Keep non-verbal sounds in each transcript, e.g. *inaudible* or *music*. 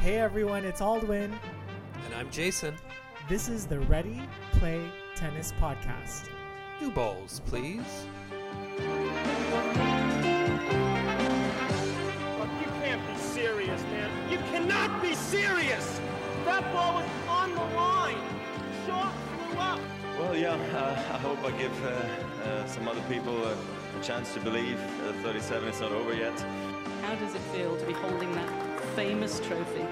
Hey everyone, it's Aldwin. And I'm Jason. This is the Ready Play Tennis Podcast. New balls, please. Look, you can't be serious, man. You cannot be serious. That ball was on the line. Shaw flew up. Well, yeah, uh, I hope I give uh, uh, some other people a, a chance to believe. Uh, 37 is not over yet. How does it feel to be holding that famous trophy?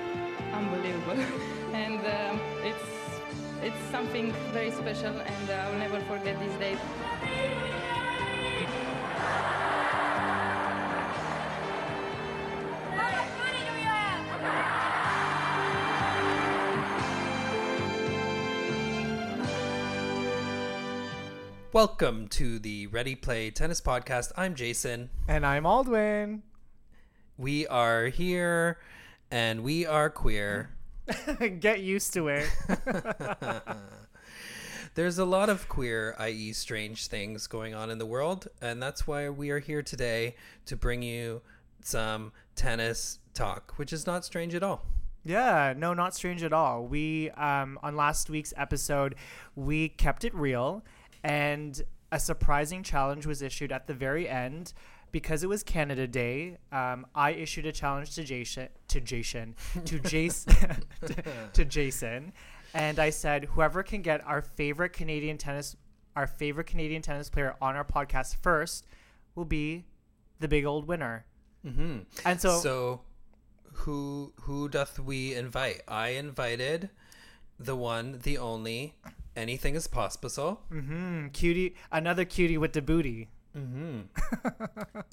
Unbelievable. *laughs* and um, it's, it's something very special, and uh, I'll never forget this day. Welcome to the Ready Play Tennis Podcast. I'm Jason. And I'm Aldwin. We are here and we are queer. *laughs* Get used to it. *laughs* There's a lot of queer, i.e., strange things going on in the world, and that's why we are here today to bring you some tennis talk, which is not strange at all. yeah, no, not strange at all. We um on last week's episode, we kept it real and a surprising challenge was issued at the very end because it was Canada Day, um, I issued a challenge to Jason, to Jason, to *laughs* Jason, *laughs* to, to Jason, and I said, whoever can get our favorite Canadian tennis, our favorite Canadian tennis player on our podcast first, will be the big old winner. Mm-hmm. And so, So, who who doth we invite? I invited the one, the only. Anything is possible. mm, cutie, another cutie with the booty. Mm-hmm.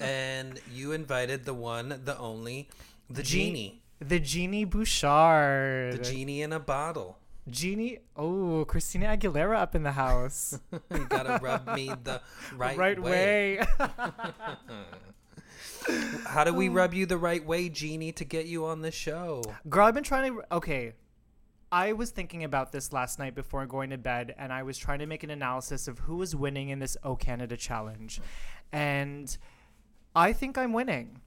*laughs* and you invited the one, the only, the genie. The Genie Bouchard. The genie in a bottle. Genie. Oh, Christina Aguilera up in the house. *laughs* You gotta rub me the *laughs* right, right way. way. How do we rub you the right way, genie, to get you on the show? Girl, I've been trying to. Okay. I was thinking about this last night before going to bed, and I was trying to make an analysis of who was winning in this O Canada challenge. And I think I'm winning.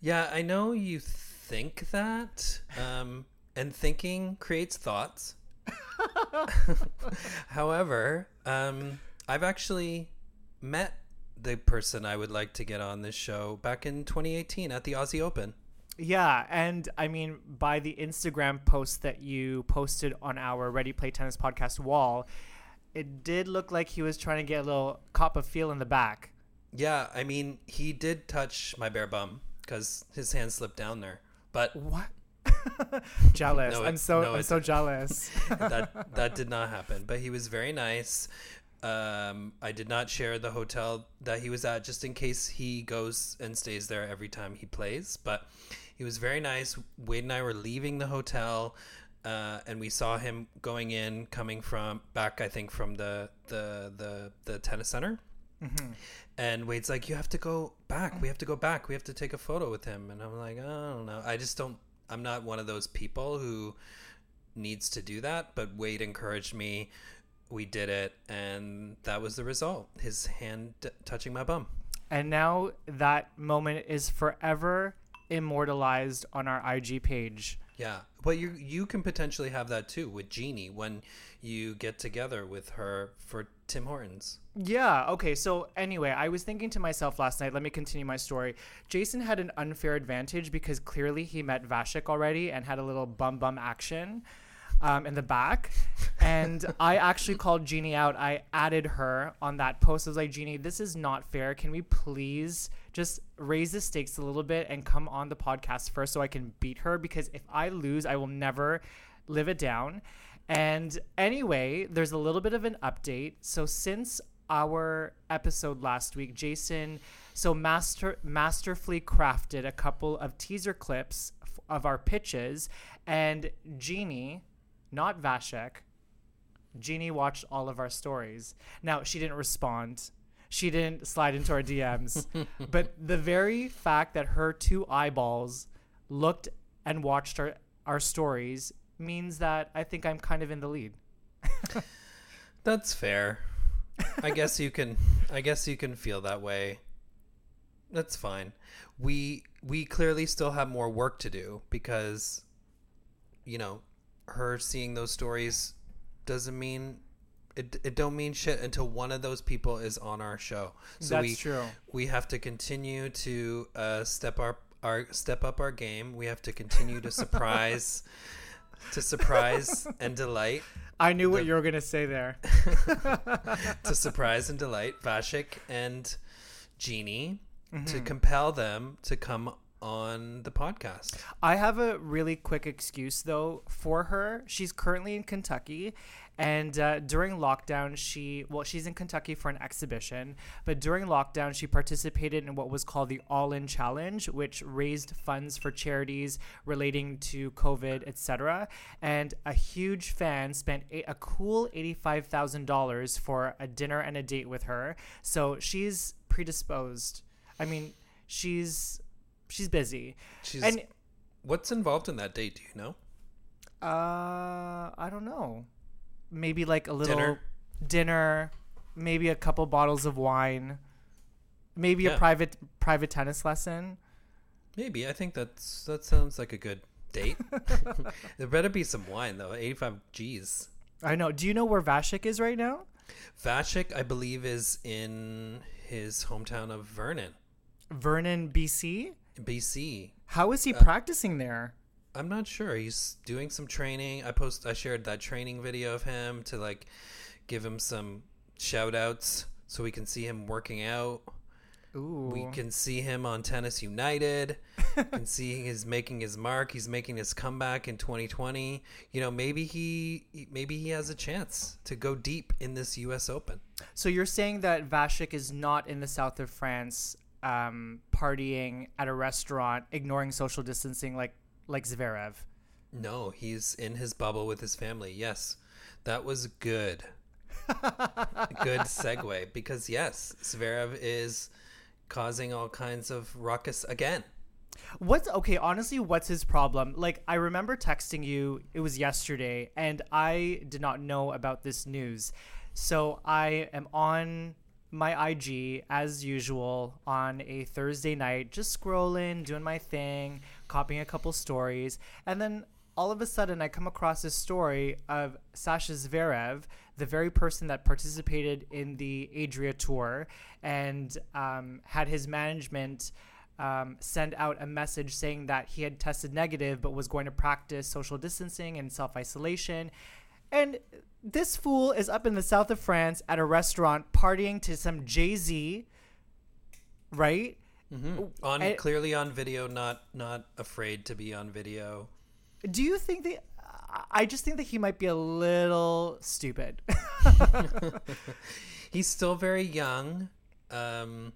Yeah, I know you think that, um, and thinking creates thoughts. *laughs* However, um, I've actually met the person I would like to get on this show back in 2018 at the Aussie Open. Yeah, and I mean, by the Instagram post that you posted on our Ready Play Tennis podcast wall, it did look like he was trying to get a little cop of feel in the back. Yeah, I mean, he did touch my bare bum because his hand slipped down there, but What? *laughs* jealous. No, I'm so no, I'm so jealous. *laughs* that that *laughs* did not happen. But he was very nice. Um, I did not share the hotel that he was at just in case he goes and stays there every time he plays. But he was very nice. Wade and I were leaving the hotel, uh, and we saw him going in, coming from back. I think from the the the the tennis center. And Wade's like, "You have to go back. We have to go back. We have to take a photo with him." And I'm like, "I don't know. I just don't. I'm not one of those people who needs to do that." But Wade encouraged me. We did it, and that was the result. His hand t- touching my bum. and now that moment is forever immortalized on our IG page. Yeah, but you you can potentially have that too with Genie when you get together with her for Tim Hortons. Yeah, okay. So anyway, I was thinking to myself last night, let me continue my story. Jason had an unfair advantage because clearly he met Vasek already and had a little bum bum action um, in the back. And I actually called Genie out. I added her on that post. I was like, Genie, this is not fair. Can we please just raise the stakes a little bit and come on the podcast first so I can beat her? Because if I lose, I will never live it down. And anyway, there's a little bit of an update. So since our episode last week, Jason so master masterfully crafted a couple of teaser clips of our pitches, and Genie, not Vasek, Genie watched all of our stories. Now she didn't respond. She didn't slide into our DMs. *laughs* but the very fact that her two eyeballs looked and watched our, our stories means that I think I'm kind of in the lead. *laughs* That's fair. I guess you can I guess you can feel that way. That's fine. We we clearly still have more work to do because you know, her seeing those stories doesn't mean it, it don't mean shit until one of those people is on our show. So That's we true. we have to continue to uh, step our our step up our game. We have to continue to surprise *laughs* to surprise and delight I knew what you were gonna say there. *laughs* to surprise and delight Vasek and Genie Mm-hmm. to compel them to come on the podcast. I have a really quick excuse though for her. She's currently in Kentucky, and uh, during lockdown, she well, she's in Kentucky for an exhibition. But during lockdown, she participated in what was called the All In Challenge, which raised funds for charities relating to COVID, etc. And a huge fan spent a, a cool eighty-five thousand dollars for a dinner and a date with her. So she's predisposed. I mean, she's she's busy. She's And what's involved in that date? Do you know? Uh, I don't know. Maybe like a little Dinner? dinner, maybe a couple bottles of wine, maybe a private private tennis lesson. Maybe I think that's that sounds like a good date. *laughs* there better be some wine though. Eighty-five G's. I know. Do you know where Vasek is right now? Vasek, I believe, is in his hometown of Vernon, Vernon, BC. BC. How is he Uh, practicing there? I'm not sure. He's doing some training. I post I shared that training video of him to like give him some shout outs so we can see him working out. Ooh. We can see him on Tennis United. *laughs* and see he's making his mark. He's making his comeback in 2020. You know, maybe he maybe he has a chance to go deep in this US Open. So you're saying that Vasek is not in the south of France, um, partying at a restaurant, ignoring social distancing like like Zverev. No, he's in his bubble with his family. Yes. That was good. *laughs* good segue because yes, Zverev is causing all kinds of ruckus again. What's okay? Honestly, what's his problem? Like, I remember texting you. It was yesterday, and I did not know about this news. So I am on my IG as usual on a Thursday night, just scrolling, doing my thing, copying a couple stories, and then all of a sudden I come across this story of Sasha Zverev, the very person that participated in the Adria Tour and um, had his management um, send out a message saying that he had tested negative but was going to practice social distancing and self isolation. And this fool is up in the south of France at a restaurant partying to some Jay Z, right? On I- clearly on video, not not afraid to be on video. Do you think that? I just think that he might be a little stupid. *laughs* He's still very young. Um,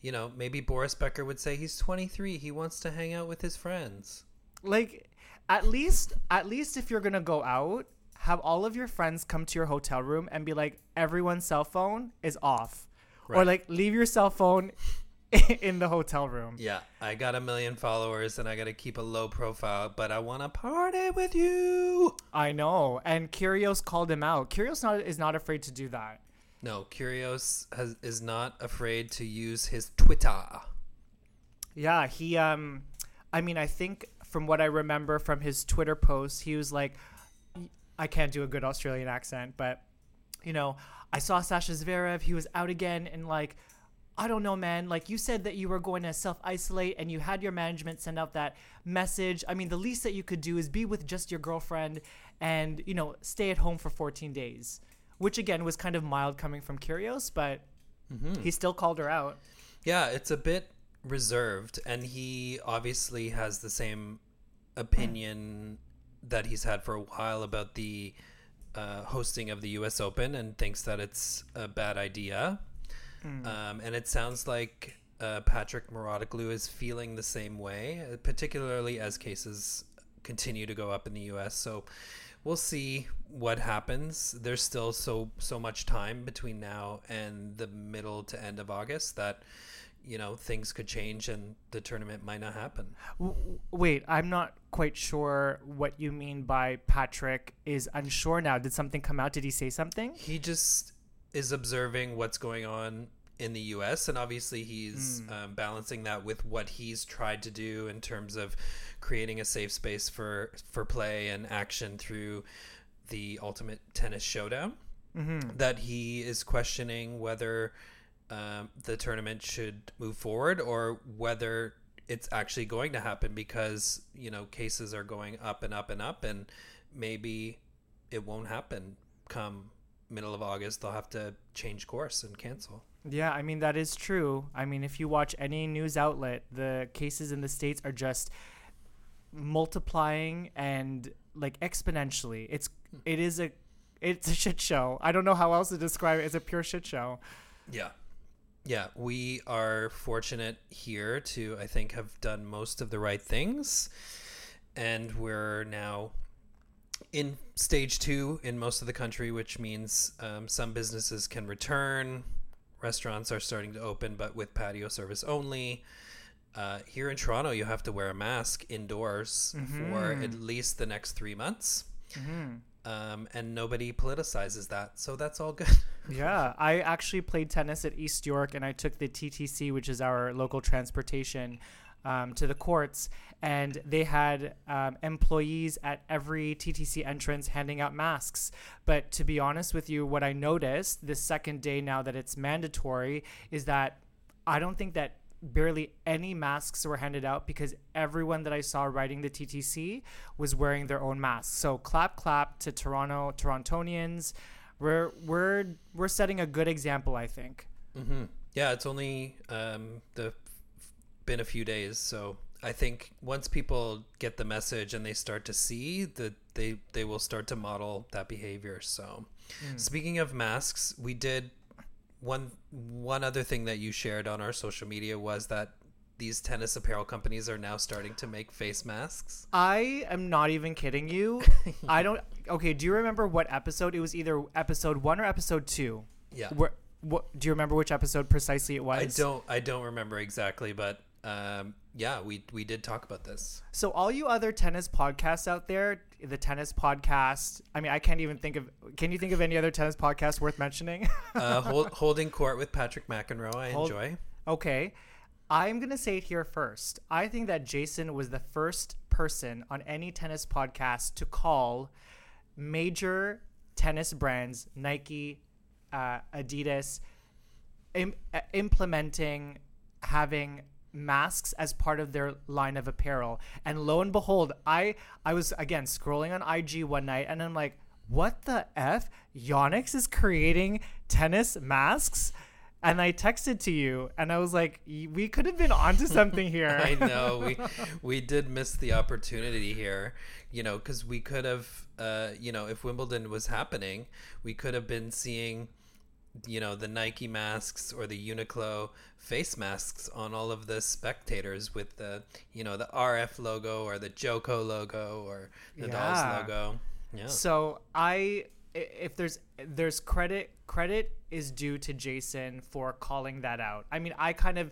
you know, maybe Boris Becker would say he's 23. He wants to hang out with his friends. like, at least, at least if you're gonna go out, have all of your friends come to your hotel room and be like, everyone's cell phone is off, or like leave your cell phone *laughs* in the hotel room. Yeah, I got a million followers and I got to keep a low profile, but I want to party with you. I know. And Kyrgios called him out. Kyrgios not is not afraid to do that. No, Kyrgios has, is not afraid to use his Twitter. Yeah, he um I mean, I think from what I remember from his Twitter posts, he was like I can't do a good Australian accent, but you know, I saw Sasha Zverev, he was out again and like I don't know, man. Like you said that you were going to self isolate and you had your management send out that message. I mean, the least that you could do is be with just your girlfriend and, you know, stay at home for 14 days, which again was kind of mild coming from Kyrgios, but he still called her out. Yeah, it's a bit reserved, and he obviously has the same opinion that he's had for a while about the uh, hosting of the U.S. Open, and thinks that it's a bad idea. Um, and it sounds like uh, Patrick Mouratoglou is feeling the same way, particularly as cases continue to go up in the U.S. So we'll see what happens. There's still so so much time between now and the middle to end of August that you know things could change and the tournament might not happen. Wait, I'm not quite sure what you mean by Patrick is unsure now. Did something come out? Did he say something? He just is observing what's going on in the US. And obviously, he's um, balancing that with what he's tried to do in terms of creating a safe space for, for play and action through the Ultimate Tennis Showdown. That he is questioning whether um, the tournament should move forward or whether it's actually going to happen because you know cases are going up and up and up and maybe it won't happen come middle of august they'll have to change course and cancel Yeah, I mean that is true. I mean, if you watch any news outlet, the cases in the states are just multiplying and like exponentially. It's it is a it's a shit show. I don't know how else to describe it. It's a pure shit show. yeah yeah we are fortunate here to i think have done most of the right things and we're now in stage two in most of the country, which means um, some businesses can return. Restaurants are starting to open, but with patio service only. Uh, here in Toronto, you have to wear a mask indoors for at least the next three months. Um, and nobody politicizes that. So that's all good. *laughs* Yeah, I actually played tennis at East York, and I took the TTC, which is our local transportation, um, to the courts, and they had um, employees at every TTC entrance handing out masks. But to be honest with you, what I noticed the second day now that it's mandatory is that I don't think that barely any masks were handed out because everyone that I saw riding the TTC was wearing their own masks. So clap clap to Toronto Torontonians. We're we're we're setting a good example, I think. hmm Yeah, it's only um, the been a few days, so I think once people get the message and they start to see that they they will start to model that behavior. So, hmm. speaking of masks, we did one one other thing that you shared on our social media was that these tennis apparel companies are now starting to make face masks. I am not even kidding you. *laughs* I don't. Okay, do you remember what episode? It was either episode one or episode two. Yeah. Where, what do you remember which episode precisely it was? I don't I don't remember exactly, but um, yeah, we we did talk about this. So all you other tennis podcasts out there, the tennis podcast. I mean, I can't even think of. Can you think of any other tennis podcast worth mentioning? Uh, *laughs* hold, holding court with Patrick McEnroe, I Hold- enjoy. okay, I'm gonna say it here first. I think that Jason was the first person on any tennis podcast to call major tennis brands, Nike, uh, Adidas, Im- implementing having masks as part of their line of apparel. And lo and behold, I I was again scrolling on IG one night and I'm like, what the f? Yonex is creating tennis masks. And I texted to you, and I was like, "We could have been onto *laughs* something here." I know *laughs* we we did miss the opportunity here, you know, because we could have, uh, you know, if Wimbledon was happening, we could have been seeing, you know, the Nike masks or the Uniqlo face masks on all of the spectators with the, you know, the RF logo or the Joko logo or Nadal's Yeah. logo. Yeah. So I, i- if there's there's credit credit is due to Jason for calling that out. I mean, I kind of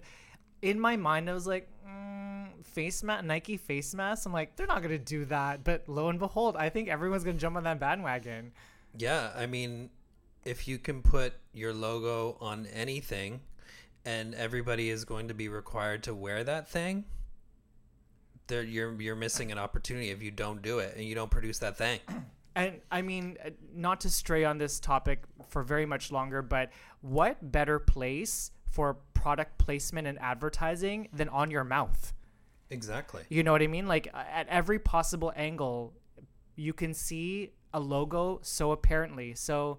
in my mind I was like, mm, face mask, Nike face mask. I'm like, they're not gonna do that. But lo and behold, I think everyone's gonna jump on that bandwagon. Yeah, I mean, if you can put your logo on anything and everybody is going to be required to wear that thing, there you're you're missing an opportunity if you don't do it and you don't produce that thing. *clears throat* And I mean, uh, not to stray on this topic for very much longer, but what better place for product placement and advertising than on your mouth? Exactly. You know what I mean? Like at every possible angle, you can see a logo so apparently. So,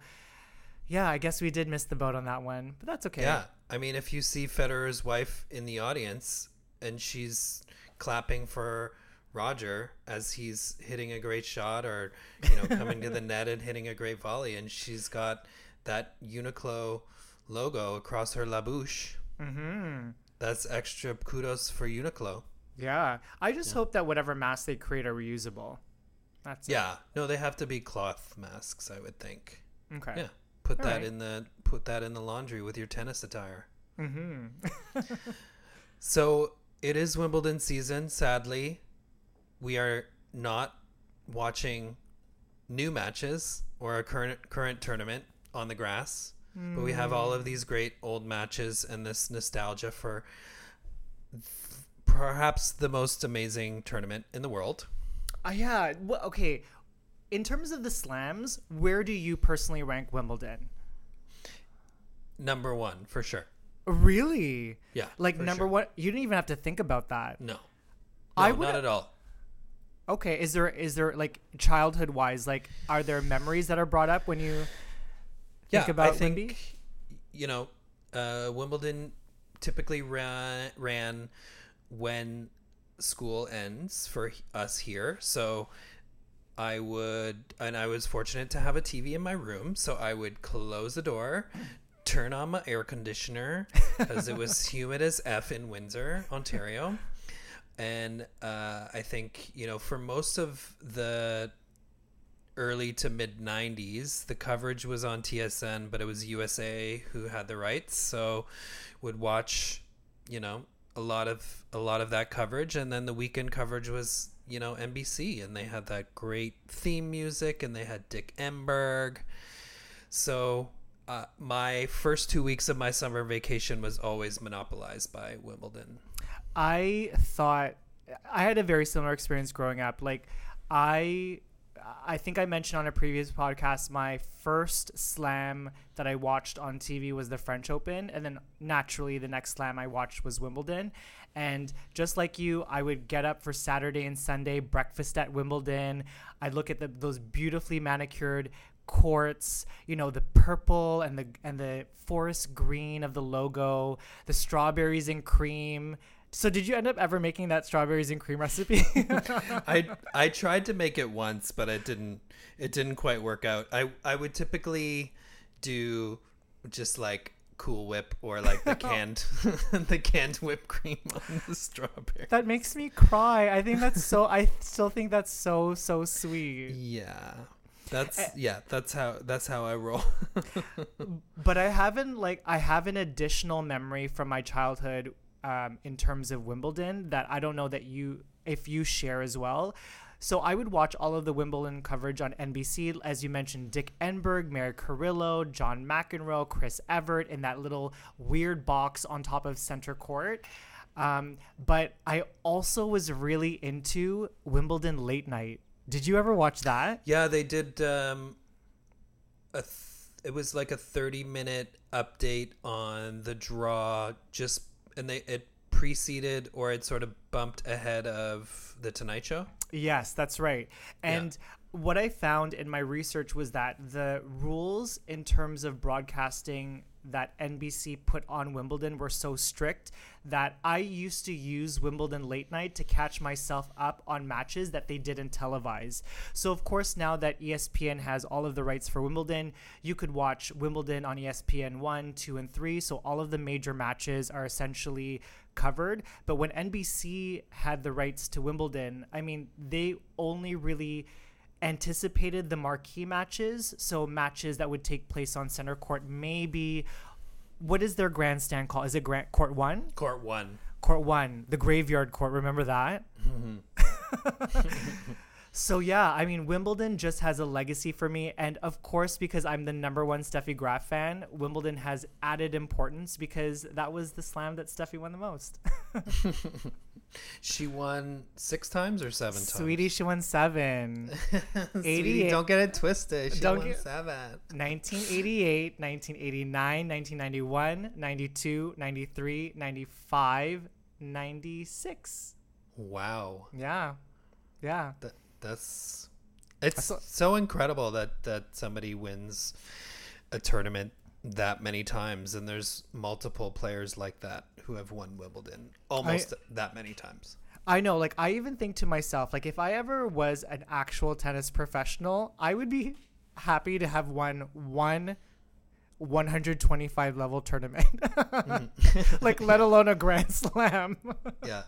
yeah, I guess we did miss the boat on that one, but that's okay. Yeah. I mean, if you see Federer's wife in the audience and she's clapping for Roger as he's hitting a great shot or, you know, coming to the *laughs* net and hitting a great volley and she's got that Uniqlo logo across her la bouche. Mm-hmm. That's extra kudos for Uniqlo. Yeah. I just hope that whatever masks they create are reusable. That's it. Yeah. No, they have to be cloth masks, I would think. Okay. Yeah. Put All that right. in the put that in the laundry with your tennis attire. Mm-hmm. *laughs* So it is Wimbledon season. Sadly, we are not watching new matches or a current current tournament on the grass. But we have all of these great old matches and this nostalgia for th- perhaps the most amazing tournament in the world. Uh, yeah. Well, okay. In terms of the slams, where do you personally rank Wimbledon? Number one, for sure. Really? Yeah. Like number sure. one? You didn't even have to think about that. No. I would- not at all. Okay. Is there is there like childhood wise like are there memories that are brought up when you yeah, think about I think Wimby? you know, uh, Wimbledon typically ran ran when school ends for us here. So I would, and I was fortunate to have a TV in my room, so I would close the door, turn on my air conditioner *laughs* because it was humid as f in Windsor, Ontario. And uh, I think you know, for most of the early to mid 90s the coverage was on tsn but it was usa who had the rights so would watch you know a lot of a lot of that coverage and then the weekend coverage was you know nbc and they had that great theme music and they had dick enberg so uh, my first two weeks of my summer vacation was always monopolized by wimbledon I thought I had a very similar experience growing up. Like I I think I mentioned on a previous podcast my first slam that I watched on TV was the French Open and then naturally the next slam I watched was Wimbledon. And just like you, I would get up for Saturday and Sunday breakfast at Wimbledon. I'd look at the, those beautifully manicured courts, you know, the purple and the and the forest green of the logo, the strawberries and cream. So did you end up ever making that strawberries and cream recipe? *laughs* I I *laughs* tried to make it once, but it didn't it didn't quite work out. I I would typically do just like Cool Whip or like the *laughs* canned the canned whipped cream on the strawberry. that makes me cry. I think that's so I still think that's so so sweet. Yeah. That's eh. yeah, that's how that's how I roll. But I haven't like I have an additional memory from my childhood um, in terms of Wimbledon that I don't know that you if you share as well. So I would watch all of the Wimbledon coverage on NBC, as you mentioned, Dick Enberg, Mary Carrillo, John McEnroe, Chris Evert in that little weird box on top of center court. Um, but I also was really into Wimbledon late night. Did you ever watch that? yeah, they did um a th- it was like a 30 minute update on the draw just and they it preceded or it sort of bumped ahead of the Tonight Show. Yes, that's right. And what I found in my research was that the rules in terms of broadcasting that NBC put on Wimbledon were so strict that I used to use Wimbledon late night to catch myself up on matches that they didn't televise. So, of course, now that ESPN has all of the rights for Wimbledon, you could watch Wimbledon on ESPN 1, 2, and 3. So, all of the major matches are essentially covered. But when NBC had the rights to Wimbledon, I mean, they only really anticipated the marquee matches. So matches that would take place on center court, maybe. What is their grandstand called? Is it Grand Court One? Court 1. Court One, the graveyard court. Remember that? Mm-hmm. *laughs* so yeah, I mean, Wimbledon just has a legacy for me, and of course, because I'm the number one Steffi Graf fan, Wimbledon has added importance because that was the slam that Steffi won the most. *laughs* She won six times or seven times? Sweetie, she won seven. *laughs* Sweetie, don't get it twisted. She Don't won get- seven. 1988, 1989, 1991, 92, 93, 95, 96. Wow. Yeah. Yeah. That, that's it's so incredible that that somebody wins a tournament that many times and there's multiple players like that who have won Wimbledon almost that many times. I know. Like, I even think to myself, like, if I ever was an actual tennis professional, I would be happy to have won one 125 level tournament. Mm-hmm. *laughs* like, let alone a Grand Slam. *laughs* yeah.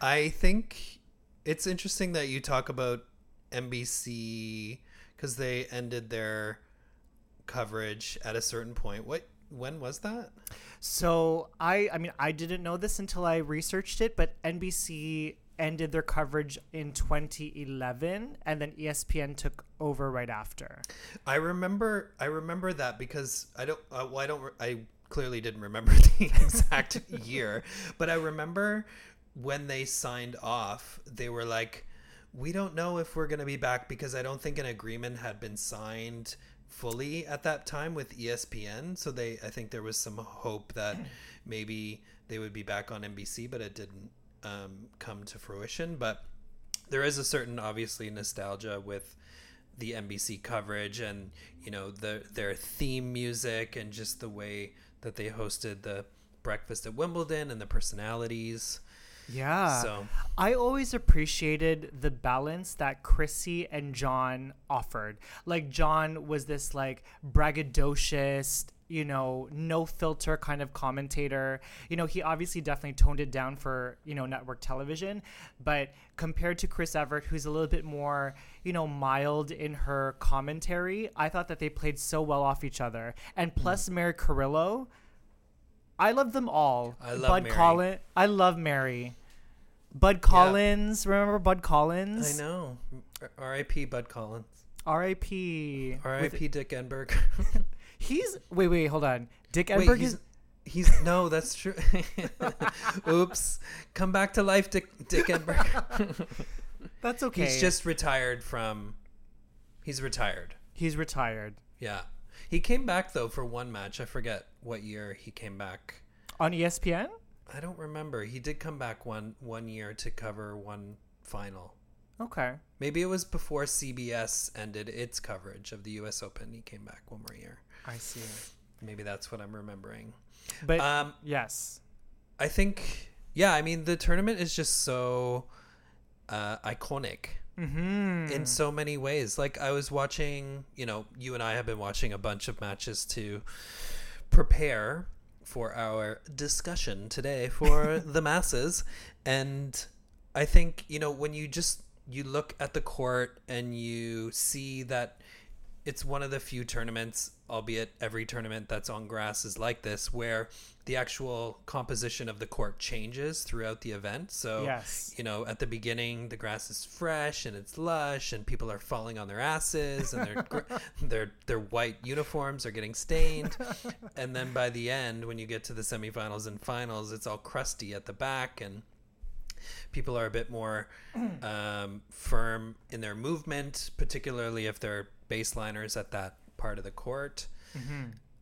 I think it's interesting that you talk about NBC because they ended their coverage at a certain point. What? When was that? So I, I mean, I didn't know this until I researched it, but NBC ended their coverage in 2011 and then ESPN took over right after. I remember I remember that because I don't uh, well I don't I clearly didn't remember *laughs* the exact *laughs* year, but I remember when they signed off, they were like we don't know if we're going to be back because I don't think an agreement had been signed fully at that time with ESPN, so they I think there was some hope that *clears throat* maybe they would be back on NBC, but it didn't um, come to fruition, but there is a certain obviously nostalgia with the NBC coverage and you know the their theme music and just the way that they hosted the breakfast at Wimbledon and the personalities. Yeah. So- I always appreciated the balance that Chrissy and John offered. Like John was this like braggadocious, you know, no filter kind of commentator. You know, he obviously definitely toned it down for, you know, network television, but compared to Chris Evert who's a little bit more, you know, mild in her commentary, I thought that they played so well off each other. And hmm. plus Mary Carrillo, I love them all. I love Bud Mary. Collin. I love Mary. Bud Collins. Remember Bud Collins? I know. R.I.P. Bud Collins. R.I.P. R.I.P. Dick Enberg. *laughs* He's wait, wait, hold on. Dick Wait, Enberg he's, is he's no, that's true. *laughs* Oops. Come back to life, Dick Dick Enberg. *laughs* that's okay. He's just retired from. He's retired. he's retired Yeah. He came back though for one match. I forget what year he came back. on ESPN. I don't remember. He did come back one one year to cover one final. Okay. Maybe it was before CBS ended its coverage of the U.S. Open. He came back one more year. I see. Maybe that's what I'm remembering. But Um, yes. I think, yeah. I mean, the tournament is just so uh, iconic Mm-hmm. in so many ways. Like I was watching, you know, you and I have been watching a bunch of matches to prepare for our discussion today for *laughs* the masses, and I think you know when you just you look at the court and you see that it's one of the few tournaments, albeit every tournament that's on grass is like this, where the actual composition of the court changes throughout the event. So, Yes. you know, at the beginning, the grass is fresh and it's lush, and people are falling on their asses, and their *laughs* *laughs* their their white uniforms are getting stained. and then by the end, when you get to the semifinals and finals, it's all crusty at the back and people are a bit more *clears throat* um, firm in their movement, particularly if they're baseliners at that part of the court.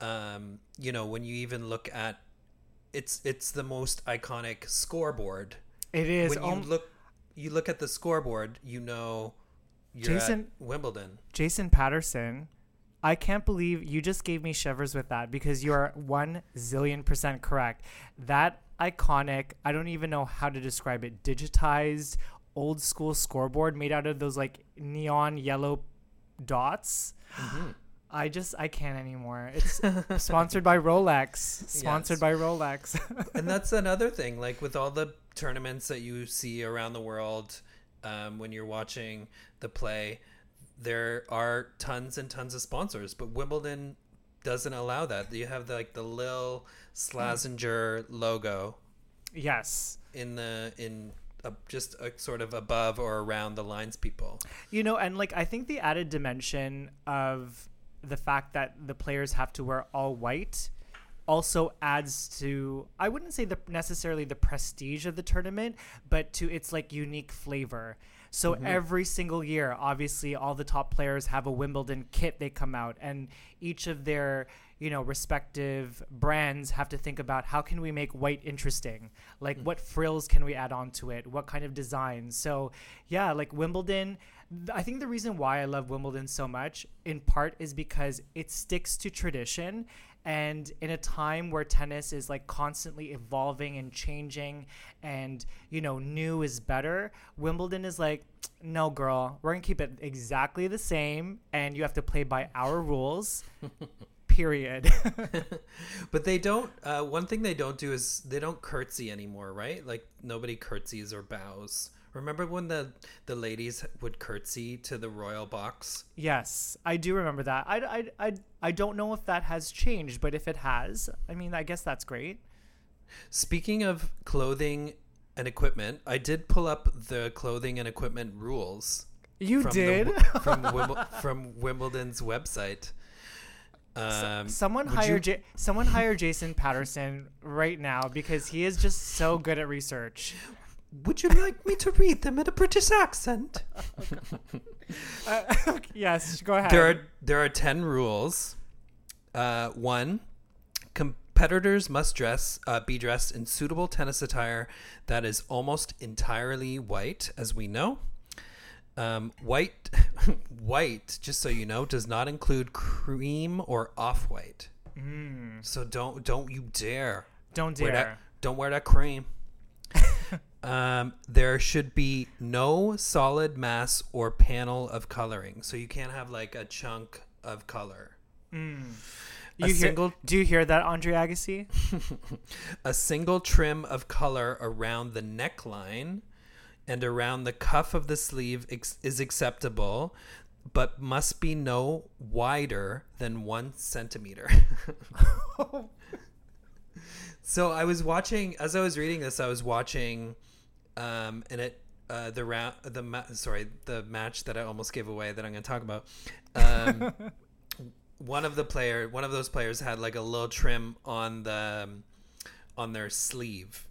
Um, you know, when you even look at it's it's the most iconic scoreboard. It is. When you Um, look you look at the scoreboard, you know you're Jason- at Wimbledon. Jason Patterson. I can't believe you just gave me shivers with that because you are one zillion percent correct. That iconic, I don't even know how to describe it, digitized old school scoreboard made out of those like neon yellow dots. I just I can't anymore. *laughs* It's sponsored by Rolex. Sponsored Yes. by Rolex. *laughs* and that's another thing like with all the tournaments that you see around the world um, when you're watching the play there are tons and tons of sponsors but wimbledon doesn't allow that you have the, like the lil slazenger logo yes. in the in uh, just a sort of above or around the lines people You know, and like I think the added dimension of the fact that the players have to wear all white also adds to I wouldn't say the necessarily the prestige of the tournament, but to its like unique flavor. So mm-hmm. every single year, obviously all the top players have a Wimbledon kit they come out and each of their, you know, respective brands have to think about how can we make white interesting? Like mm. what frills can we add on to it? What kind of designs? So, yeah, like Wimbledon I think the reason why I love Wimbledon so much, in part, is because it sticks to tradition. And in a time where tennis is like constantly evolving and changing, and you know, new is better, Wimbledon is like, no, girl, we're gonna keep it exactly the same, and you have to play by our rules. *laughs* Period. *laughs* but they don't uh, one thing they don't do is they don't curtsy anymore right like nobody curtsies or bows remember when the the ladies would curtsy to the royal box yes, I do remember that. I, I, I, I don't know if that has changed, but if it has, I mean, I guess that's great. Speaking of clothing and equipment, I did pull up the clothing and equipment rules. You from did. the, from *laughs* Wimble, from Wimbledon's website. Um, someone hire you- J- someone hire Jason Patterson right now because he is just so good at research. *laughs* Would you like me to read them in a British accent? *laughs* Uh, yes, go ahead. there are there are ten rules. Uh, one, competitors must dress uh, be dressed in suitable tennis attire that is almost entirely white, as we know. Um, white, *laughs* white, just so you know, does not include cream or off white. So don't don't you dare Don't wear dare. that. Don't wear that cream. Um, there should be no solid mass or panel of coloring, so you can't have like a chunk of color. You a hear, single- do you hear that, Andre Agassi? *laughs* A single trim of color around the neckline and around the cuff of the sleeve ex- is acceptable, but must be no wider than one centimeter. *laughs* *laughs* so I was watching as I was reading this, I was watching, um, and it uh, the round the ma- sorry the match that I almost gave away that I'm going to talk about. Um, *laughs* one of the player one of those players had like a little trim on the um, on their sleeve,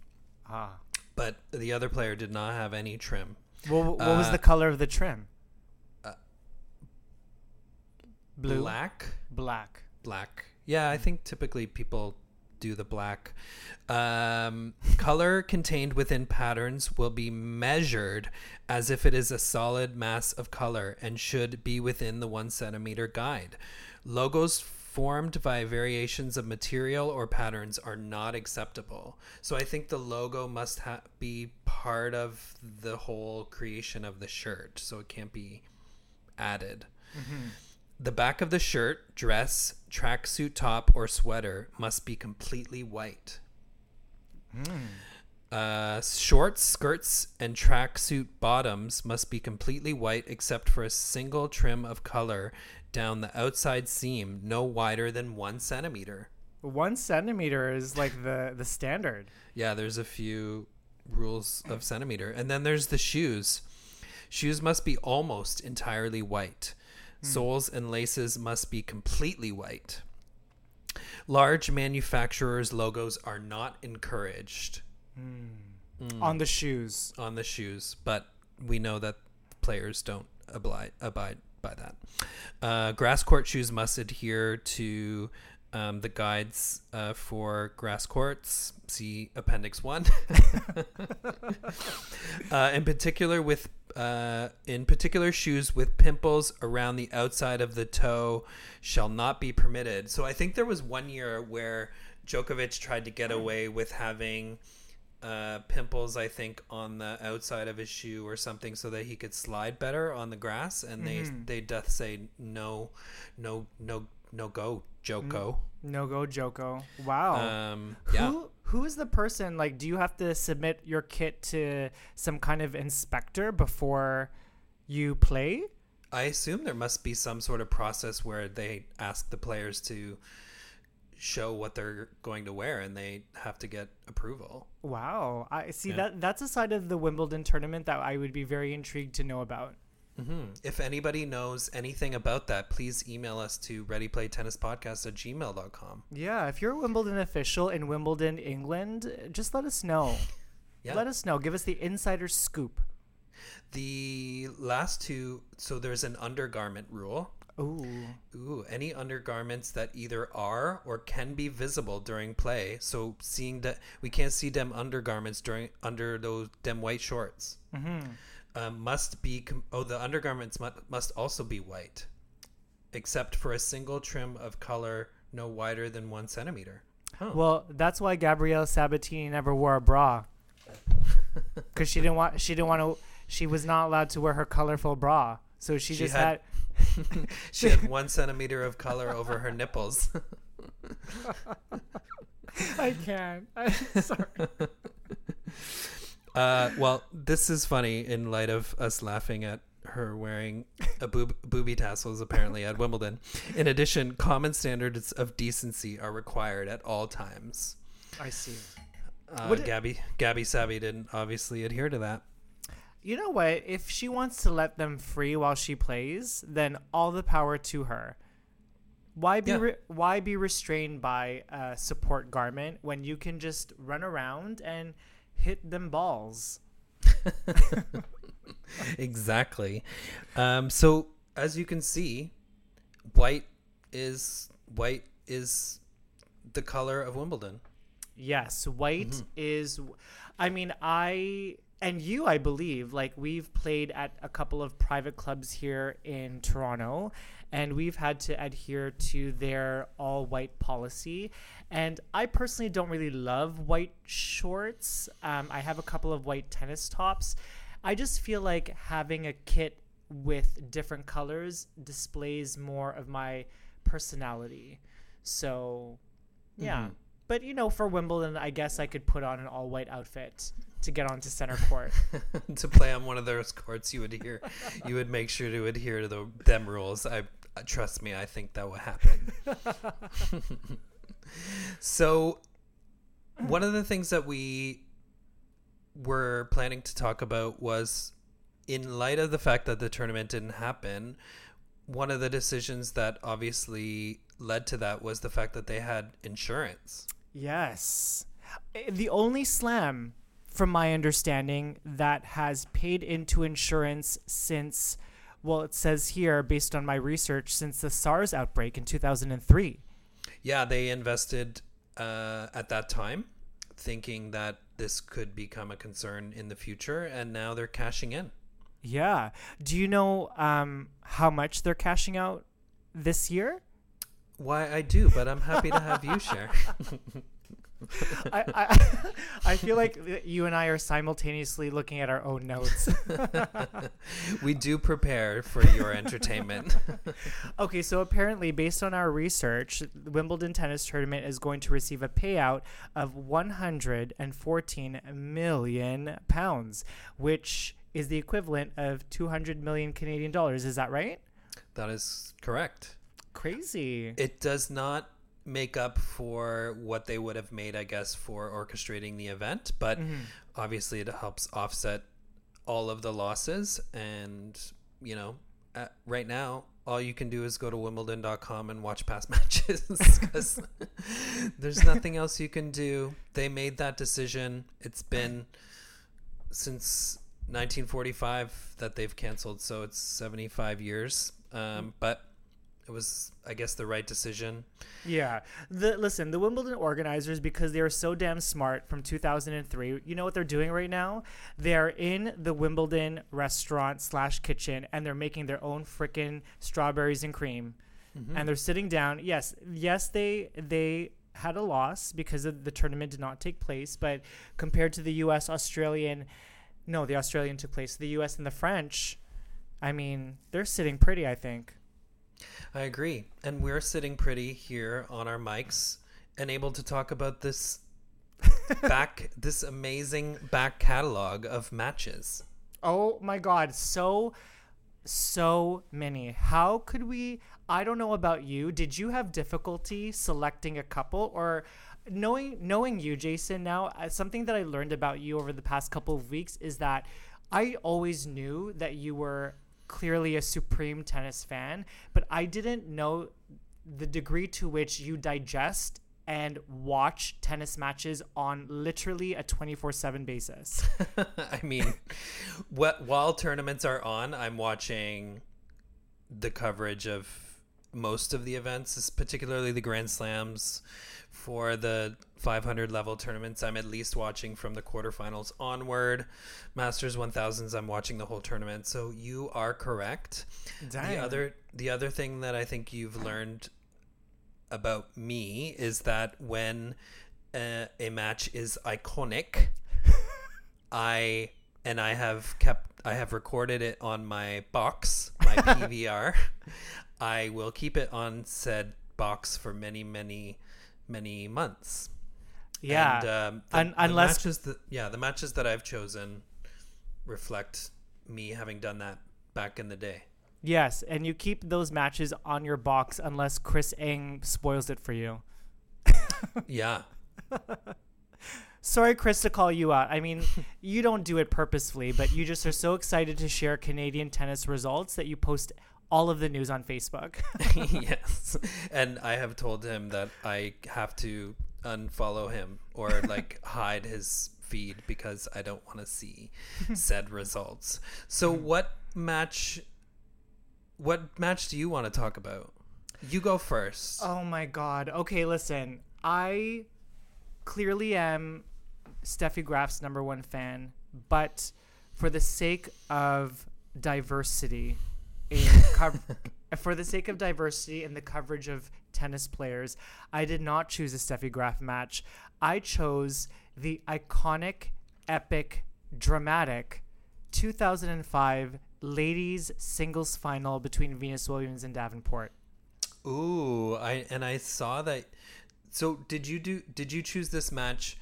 Ah. but the other player did not have any trim. Well, what was Uh, the color of the trim? Blue, Black. black. black. Yeah, I think typically people do the black. Um, color contained within patterns will be measured as if it is a solid mass of color and should be within the one centimeter guide. Logos formed by variations of material or patterns are not acceptable. So I think the logo must ha- be part of the whole creation of the shirt, so it can't be added. The back of the shirt, dress, tracksuit top, or sweater must be completely white. Uh, shorts, skirts, and tracksuit bottoms must be completely white except for a single trim of color down the outside seam, no wider than one centimeter. One centimeter is like the the standard. Yeah, there's a few rules of centimeter. And then there's the shoes. Shoes must be almost entirely white. Soles and laces must be completely white. Large manufacturers' logos are not encouraged on the shoes. on the shoes, but we know that players don't abide, abide by that. Uh, grass court shoes must adhere to um, the guides uh, for grass courts. See Appendix One. *laughs* *laughs* uh, in particular, with uh, in particular, shoes with pimples around the outside of the toe shall not be permitted. So I think there was one year where Djokovic tried to get away with having uh, pimples, I think, on the outside of his shoe or something, so that he could slide better on the grass. And they they doth say no, no, no, no go, Joko. No go Joko. Wow. Um, yeah. Who who is the person? Like, do you have to submit your kit to some kind of inspector before you play? I assume there must be some sort of process where they ask the players to show what they're going to wear, and they have to get approval. Wow. I see Yeah. that that's a side of the Wimbledon tournament that I would be very intrigued to know about. Hmm If anybody knows anything about that, please email us to readyplaytennispodcast at gmail.com. Yeah, if you're a Wimbledon official in Wimbledon, England, just let us know. *laughs* Yeah. Let us know. Give us the insider scoop. The last two, so there's an undergarment rule. Ooh. Ooh, any undergarments that either are or can be visible during play. So seeing that we can't see them undergarments during under those them white shorts. Um, must be com- oh the undergarments must must also be white, except for a single trim of color no wider than one centimeter. Huh. Well, that's why Gabrielle Sabatini never wore a bra. *laughs* Cuz she didn't want she didn't want to she was not allowed to wear her colorful bra. So she, She just had- had, *laughs* she had one centimeter of color over her nipples. *laughs* I can't. I'm sorry. Uh, well, this is funny in light of us laughing at her wearing a boob- booby tassels apparently at Wimbledon. In addition, common standards of decency are required at all times. I see. Uh, What- Gabby Gabby Savvy didn't obviously adhere to that. You know what? If she wants to let them free while she plays, then all the power to her. Why be Yeah. re- why be restrained by a support garment when you can just run around and hit them balls? *laughs* exactly. Um, so as you can see, white is white is the color of Wimbledon. Yes, white is. I mean, I and you, I believe, like we've played at a couple of private clubs here in Toronto, and we've had to adhere to their all white policy. And I personally don't really love white shorts. Um, I have a couple of white tennis tops. I just feel like having a kit with different colors displays more of my personality. So, yeah. But you know, for Wimbledon, I guess I could put on an all white outfit to get onto center court. *laughs* to play on one of those courts, you would hear, you would make sure to adhere to the them rules. I uh, trust me. I think that will happen. *laughs* so, one of the things that we were planning to talk about was, in light of the fact that the tournament didn't happen, one of the decisions that obviously led to that was the fact that they had insurance. yes. Eh, The only slam, from my understanding, that has paid into insurance since, well, it says here, based on my research, since the SARS outbreak in 2003. Yeah, they invested uh, at that time, thinking that this could become a concern in the future, and now they're cashing in. Yeah. Do you know um, how much they're cashing out this year? Why I do, but I'm happy to have you share. *laughs* *laughs* I, I, *laughs* I feel like you and I are simultaneously looking at our own notes. *laughs* we do *laughs* prepare for your entertainment. okay, so apparently, based on our research, the Wimbledon tennis tournament is going to receive a payout of 114 million pounds, which is the equivalent of 200 million Canadian dollars. Is that right? that is correct. Crazy. It does not make up for what they would have made, I guess, for orchestrating the event, but obviously it helps offset all of the losses. And, you know, uh, right now, all you can do is go to wimbledon.com and watch past *laughs* matches because *laughs* there's nothing else you can do. They made that decision. It's been since 1945 that they've canceled, so it's 75 years. Um, but it was, I guess, the right decision. Yeah. The listen, the Wimbledon organizers because they are so damn smart from 2003. You know what they're doing right now? They're in the Wimbledon restaurant slash kitchen and they're making their own freaking strawberries and cream. Mm-hmm. And they're sitting down. Yes, yes, they they had a loss because of the tournament did not take place, but compared to the U.S. Australian, no, the Australian took place. The U.S. and the French, I mean, they're sitting pretty. I think. I agree. And we're sitting pretty here on our mics and able to talk about this *laughs* back, this amazing back catalog of matches. Oh my god, so so many. How could we I don't know about you. Did you have difficulty selecting a couple or knowing knowing you Jason now uh, something that I learned about you over the past couple of weeks is that I always knew that you were clearly a supreme tennis fan, but I didn't know the degree to which you digest and watch tennis matches on literally a 24/7 basis. *laughs* I mean, while tournaments are on, I'm watching the coverage of most of the events, particularly the Grand Slams. For the 500 level tournaments, I'm at least watching from the quarterfinals onward. Masters 1000s, I'm watching the whole tournament. So you are correct. The other the other thing that I think you've learned about me is that when uh, a match is iconic, *laughs* I and I have kept I have recorded it on my box, my *laughs* PVR. I will keep it on said box for many, many, many months. Yeah. And, um, the, Un- the unless- matches that, yeah, the matches that I've chosen reflect me having done that back in the day. Yes, and you keep those matches on your box unless Chris Eng spoils it for you. *laughs* Yeah. Sorry, Chris, to call you out. I mean, *laughs* you don't do it purposefully, but you just are so excited to share Canadian tennis results that you post all of the news on Facebook. *laughs* *laughs* yes. And I have told him that I have to unfollow him or *laughs* like hide his feed because I don't want to see said results. So mm-hmm. what match what match do you want to talk about? You go first. oh my God. Okay, listen. I clearly am Steffi Graf's number one fan, but for the sake of diversity *laughs* for the sake of diversity in the coverage of tennis players, I did not choose a Steffi Graf match. I chose the iconic, epic, dramatic 2005 ladies singles final between Venus Williams and Davenport. Ooh, I and I saw that. So did you do? Did you choose this match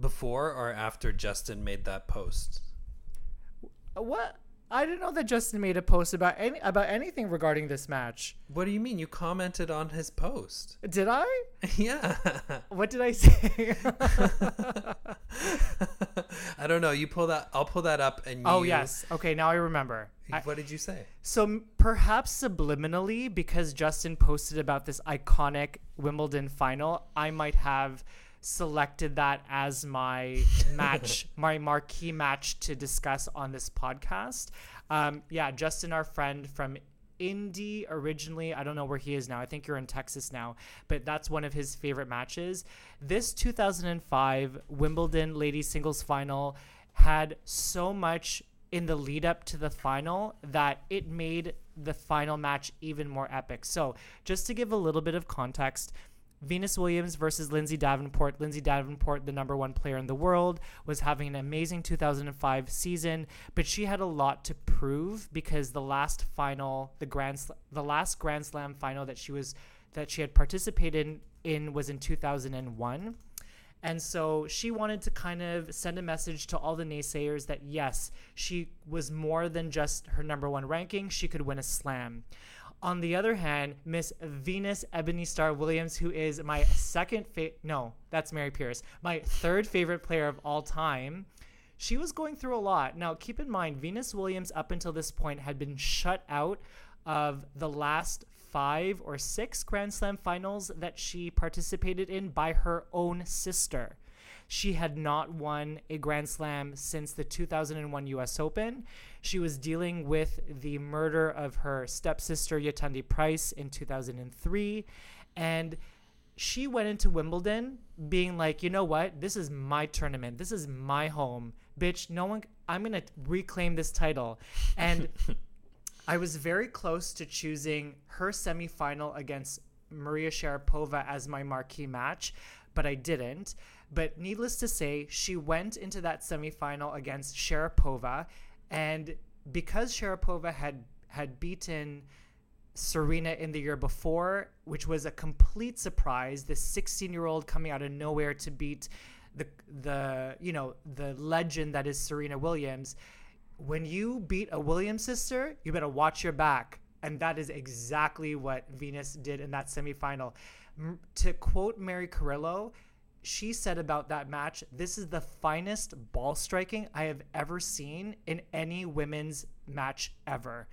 before or after Justin made that post? What? I didn't know that Justin made a post about any about anything regarding this match. What do you mean? You commented on his post. Did I? *laughs* yeah. What did I say? *laughs* I don't know. You pull that. I'll pull that up. And oh, you, oh yes. Okay, now I remember. I- What did you say? so perhaps subliminally, because Justin posted about this iconic Wimbledon final, I might have selected that as my match, *laughs* my marquee match to discuss on this podcast. Um, yeah, Justin, our friend from Indy originally. I don't know where he is now. I think you're in Texas now, but that's one of his favorite matches. This 2005 Wimbledon ladies singles final had so much in the lead up to the final that it made the final match even more epic. So, just to give a little bit of context, Venus Williams versus Lindsay Davenport. Lindsay Davenport, the number one player in the world, was having an amazing 2005 season, but she had a lot to prove because the last final, the grand, Sl- the last Grand Slam final that she was that she had participated in, in was in 2001. And so she wanted to kind of send a message to all the naysayers that yes, she was more than just her number one ranking. She could win a slam. On the other hand, Miss Venus Ebony Star Williams, who is my second fa- no, that's Mary Pierce, my third favorite player of all time, she was going through a lot. Now, keep in mind, Venus Williams up until this point had been shut out of the last five or six Grand Slam finals that she participated in by her own sister. She had not won a Grand Slam since the 2001 US Open. She was dealing with the murder of her stepsister, Yetunde Price, in 2003. And she went into Wimbledon being like, you know what? This is my tournament. This is my home. Bitch, no one, I'm going to reclaim this title. And *laughs* I was very close to choosing her semifinal against Maria Sharapova as my marquee match, but I didn't. But needless to say, she went into that semifinal against Sharapova, and because Sharapova had had beaten Serena in the year before, which was a complete surprise, this 16-year-old coming out of nowhere to beat the the you know the legend that is Serena Williams when you beat a Williams sister, you better watch your back. And that is exactly what Venus did in that semifinal. M- to quote Mary Carrillo, she said about that match, this is the finest ball striking I have ever seen in any women's match ever.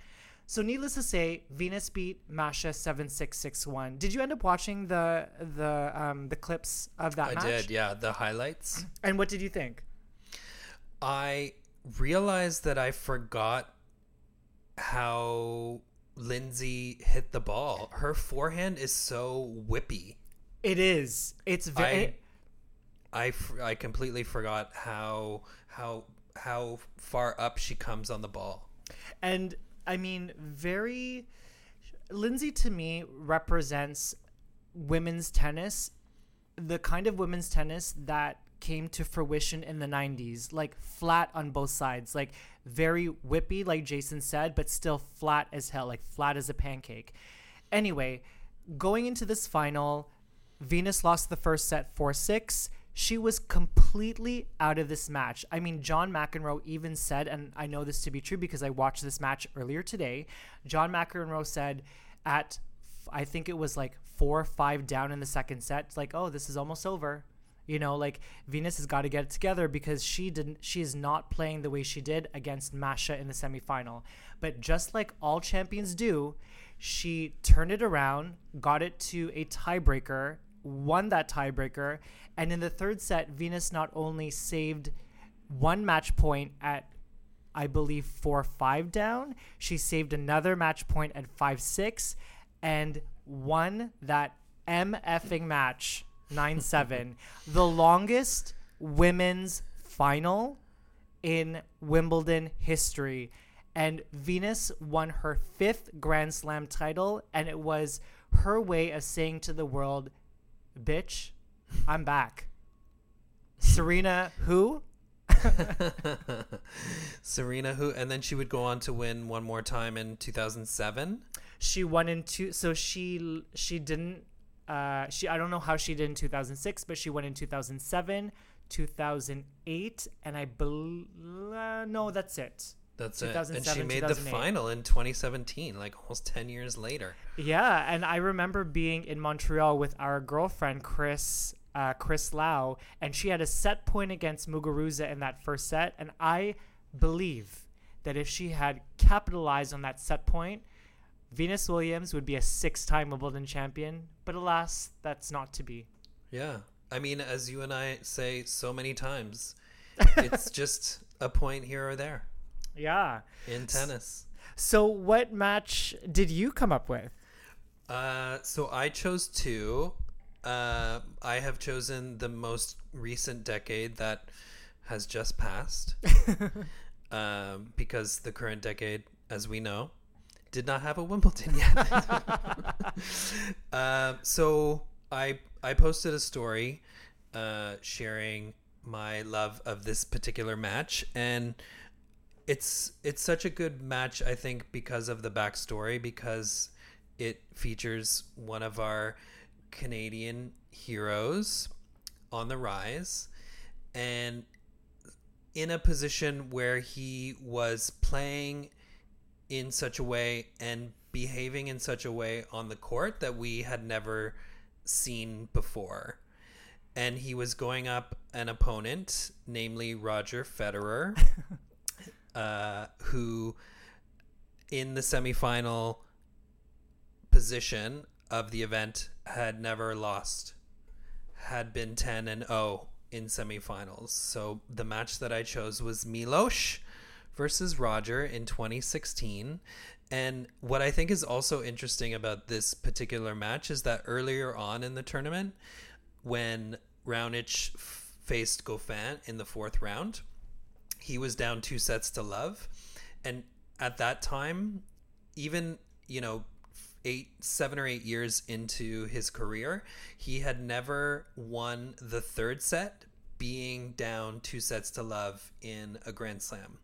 So needless to say, Venus beat Masha 7661. Did you end up watching the the um, the clips of that I match? did. Yeah, the highlights. *clears throat* And what did you think? I realized that I forgot how Lindsay hit the ball. Her forehand is so whippy. It is. It's very I, I, completely forgot how how how far up she comes on the ball. and I mean, very. Lindsay to me represents women's tennis, the kind of women's tennis that came to fruition in the 90s, like flat on both sides, like very whippy, like Jason said, but still flat as hell, like flat as a pancake. Anyway, going into this final, Venus lost the first set 4 6. She was completely out of this match. I mean, John McEnroe even said, and I know this to be true because I watched this match earlier today. John McEnroe said at, I think it was like four or five down in the second set, like, oh, this is almost over. You know, like Venus has got to get it together because she didn't she is not playing the way she did against Masha in the semifinal. But just like all champions do, she turned it around, got it to a tiebreaker, won that tiebreaker, and in the third set, Venus not only saved one match point at I believe 4 5 down. She saved another match point at 5 6 and won that MFing match 9 *laughs* 7. the longest women's final in Wimbledon history. And Venus won her fifth Grand Slam title, and it was her way of saying to the world, bitch, I'm back. *laughs* Serena, who? *laughs* Serena, who, and then she would go on to win one more time in 2007. She won in two. So she she didn't. Uh, she I don't know how she did in 2006, but she won in 2007, 2008, and I believe uh, no, that's it. That's it. And she made the final in 2017, like almost 10 years later. Yeah, and I remember being in Montreal with our girlfriend Chris, uh, Chris Lau, and she had a set point against Muguruza in that first set, and I believe that if she had capitalized on that set point, Venus Williams would be a six-time Wimbledon champion. But alas, that's not to be. Yeah. I mean, as you and I say so many times, *laughs* it's just a point here or there Yeah. in tennis. So, what match did you come up with? Uh, so I chose two. Uh, I have chosen the most recent decade that has just passed, *laughs* um, because the current decade, as we know, did not have a Wimbledon yet. *laughs* *laughs* uh, so I I posted a story uh, sharing my love of this particular match, and it's it's such a good match. I think because of the backstory, because it features one of our Canadian heroes on the rise, and in a position where he was playing in such a way and behaving in such a way on the court that we had never seen before. And he was going up an opponent, namely Roger Federer, *laughs* uh, who in the semifinal position of the event had never lost, had been 10 and 0 in semifinals. So the match that I chose was Milos versus Roger in 2016. And what I think is also interesting about this particular match is that earlier on in the tournament, when Raonic faced Goffin in the fourth round, he was down two sets to love. And at that time, even, you know, eight, seven or eight years into his career, he had never won the third set being down two sets to love in a Grand Slam.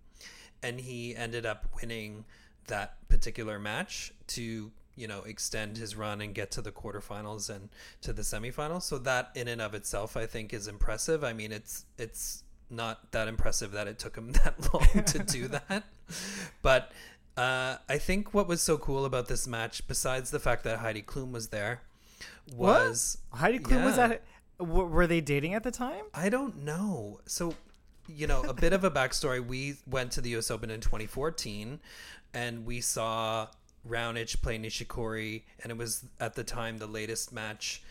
And he ended up winning that particular match to, you know, extend his run and get to the quarterfinals and to the semifinals. So that in and of itself I think is impressive. I mean it's it's not that impressive that it took him *laughs* that long to do *laughs* that. But uh, I think what was so cool about this match, besides the fact that Heidi Klum was there, was Heidi Klum was Yeah. at. W- were they dating at the time? I don't know. So, you know, a bit of a backstory. We went to the U.S. Open in 2014, and we saw Raonic play Nishikori, and it was at the time the latest match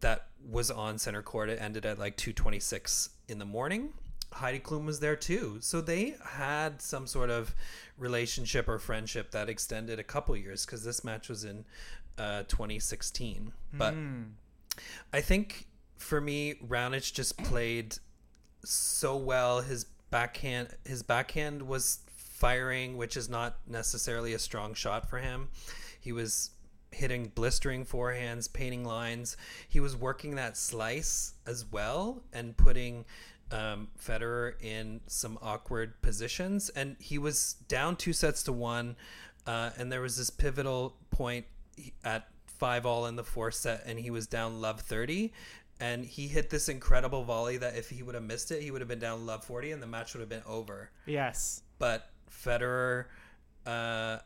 that was on center court. It ended at like 2:26 in the morning. Heidi Klum was there too, so they had some sort of relationship or friendship that extended a couple years because this match was in uh, 2016. But I think for me, Raonic just played so well. His backhand, his backhand was firing, which is not necessarily a strong shot for him. He was hitting blistering forehands, painting lines. He was working that slice as well and putting um, Federer in some awkward positions. And he was down two sets to one. Uh, and there was this pivotal point at five all in the fourth set, and he was down love 30. And he hit this incredible volley that if he would have missed it, he would have been down love 40 and the match would have been over Yes. but Federer, uh,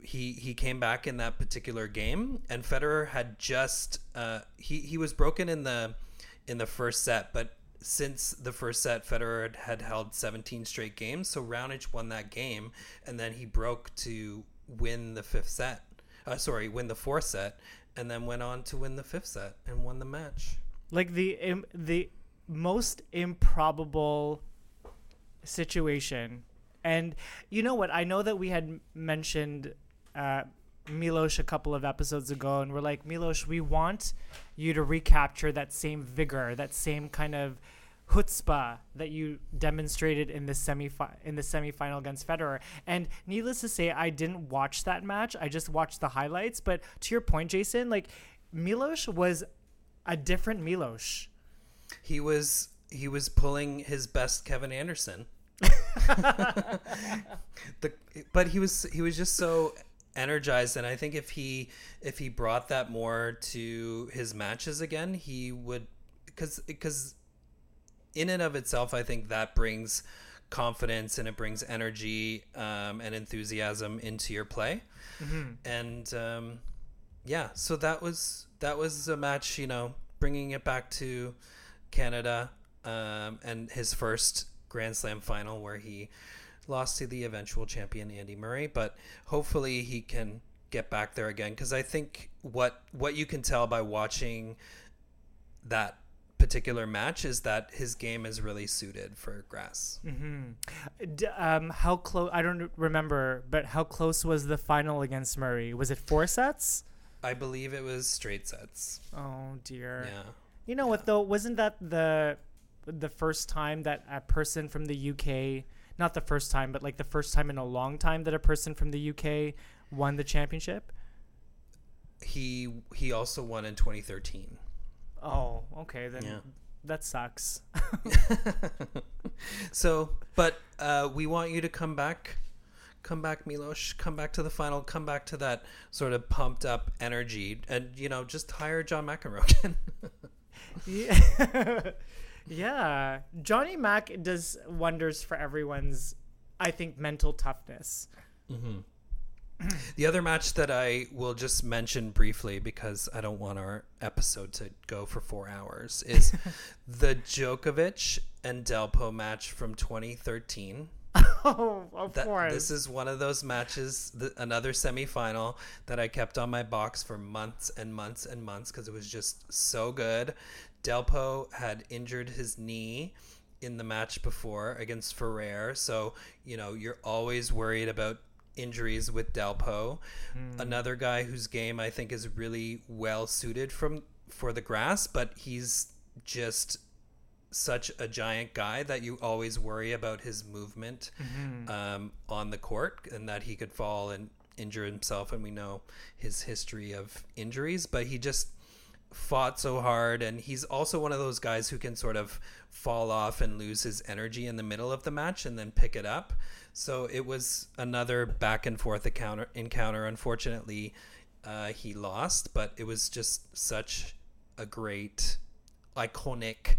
he he came back in that particular game, and Federer had just uh, he he was broken in the in the first set, but since the first set, Federer had held 17 straight games. So Raonic won that game, and then he broke to win the fifth set. Uh, sorry, win the fourth set, and then went on to win the fifth set and won the match. Like the Im- the most improbable situation, and you know what? I know that we had mentioned uh, Milos a couple of episodes ago, and we're like, Milosh, we want you to recapture that same vigor, that same kind of chutzpah that you demonstrated in the semi in the semifinal against Federer. And needless to say, I didn't watch that match. I just watched the highlights. But to your point, Jason, like Milosh was a different Milosh. He was he was pulling his best Kevin Anderson. *laughs* *laughs* the, but he was he was just so energized and I think if he if he brought that more to his matches again, he would cuz cuz in and of itself I think that brings confidence and it brings energy um, and enthusiasm into your play. And um, yeah, so that was that was a match, you know, bringing it back to Canada um, and his first Grand Slam final where he lost to the eventual champion Andy Murray, but hopefully he can get back there again because I think what what you can tell by watching that particular match is that his game is really suited for grass. D- um, how close? I don't remember, but how close was the final against Murray? Was it four sets? I believe it was straight sets. Oh dear. Yeah. You know what though? Wasn't that the the first time that a person from the UK, not the first time, but like the first time in a long time that a person from the UK won the championship? He he also won in 2013. Oh, okay, then Yeah. that sucks. *laughs* So, but uh, we want you to come back, come back, Milos, come back to the final, come back to that sort of pumped up energy, and you know, just hire John McEnroe again. yeah. *laughs* *laughs* yeah. Johnny Mac does wonders for everyone's I think mental toughness. Mm-hmm. the other match that I will just mention briefly because I don't want our episode to go for four hours is *laughs* the Djokovic and Delpo match from 2013. *laughs* Oh, of That, course. this is one of those matches, th- another semifinal that I kept on my box for months and months and months because it was just so good. Delpo had injured his knee in the match before against Ferrer, so you know you're always worried about injuries with Delpo. Another guy whose game I think is really well suited from for the grass, but he's just such a giant guy that you always worry about his movement um, on the court and that he could fall and injure himself. And we know his history of injuries, but he just fought so hard. And he's also one of those guys who can sort of fall off and lose his energy in the middle of the match and then pick it up. So it was another back and forth encounter. encounter. Unfortunately, uh, he lost, but it was just such a great, iconic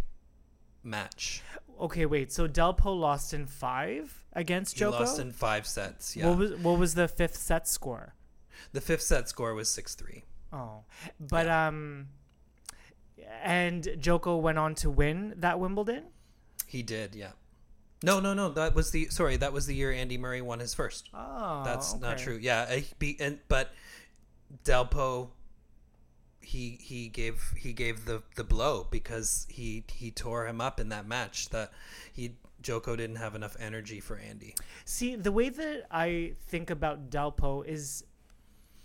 match. okay, wait. So Delpo lost in 5 against He Joko? lost in five sets. Yeah. What was what was the fifth set score? the fifth set score was six three. Oh. But um and Joko went on to win that Wimbledon? He did, yeah. No, no, no. That was the sorry. That was the year Andy Murray won his first. Oh. That's not true. Yeah, be, and but Delpo, he he gave he gave the the blow because he he tore him up in that match. That he Joko didn't have enough energy for Andy. See, the way that I think about Delpo is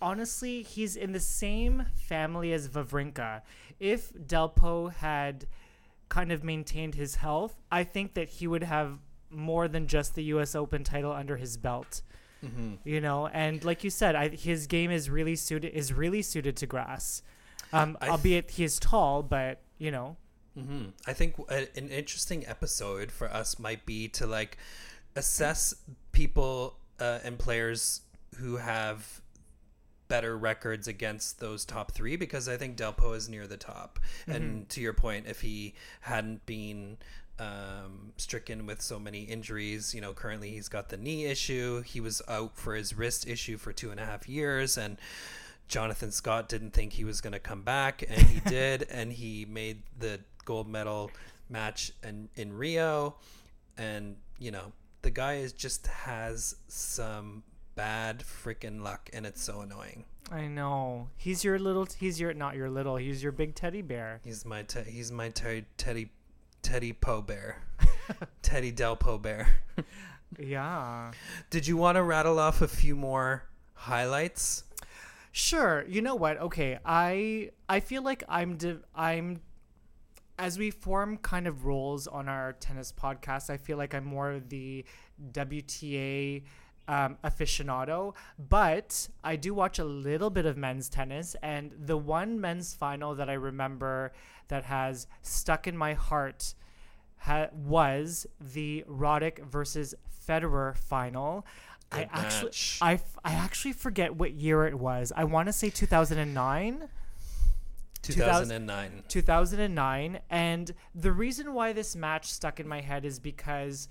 honestly, he's in the same family as Wawrinka. If Delpo had kind of maintained his health, I think that he would have more than just the U.S. Open title under his belt. You know, and like you said, I, his game is really suited is really suited to grass. Um, th- albeit he is tall, but you know, hmm I think a, an interesting episode for us might be to like assess people uh, and players who have better records against those top three because I think Delpo is near the top. And to your point, if he hadn't been um, stricken with so many injuries, you know, currently he's got the knee issue. He was out for his wrist issue for two and a half years, and Jonathan Scott didn't think he was going to come back, and he *laughs* did, and he made the gold medal match in, in Rio. And, you know, the guy is just has some bad freaking luck and it's so annoying. I know. He's your little. He's your not your little. He's your big teddy bear. He's my te- he's my te- Teddy Teddy po Bear. *laughs* Teddy Del Poe Bear. *laughs* Yeah. Did you want to rattle off a few more highlights? Sure. You know what? Okay. I I feel like I'm di- I'm as we form kind of roles on our tennis podcast. I feel like I'm more of the WTA um, aficionado, but I do watch a little bit of men's tennis. And the one men's final that I remember that has stuck in my heart ha- was the Roddick versus Federer final. I Good actually, match. I, f- I actually forget what year it was. I want to say 2009. 2009. 2009 and the reason why this match stuck in my head is because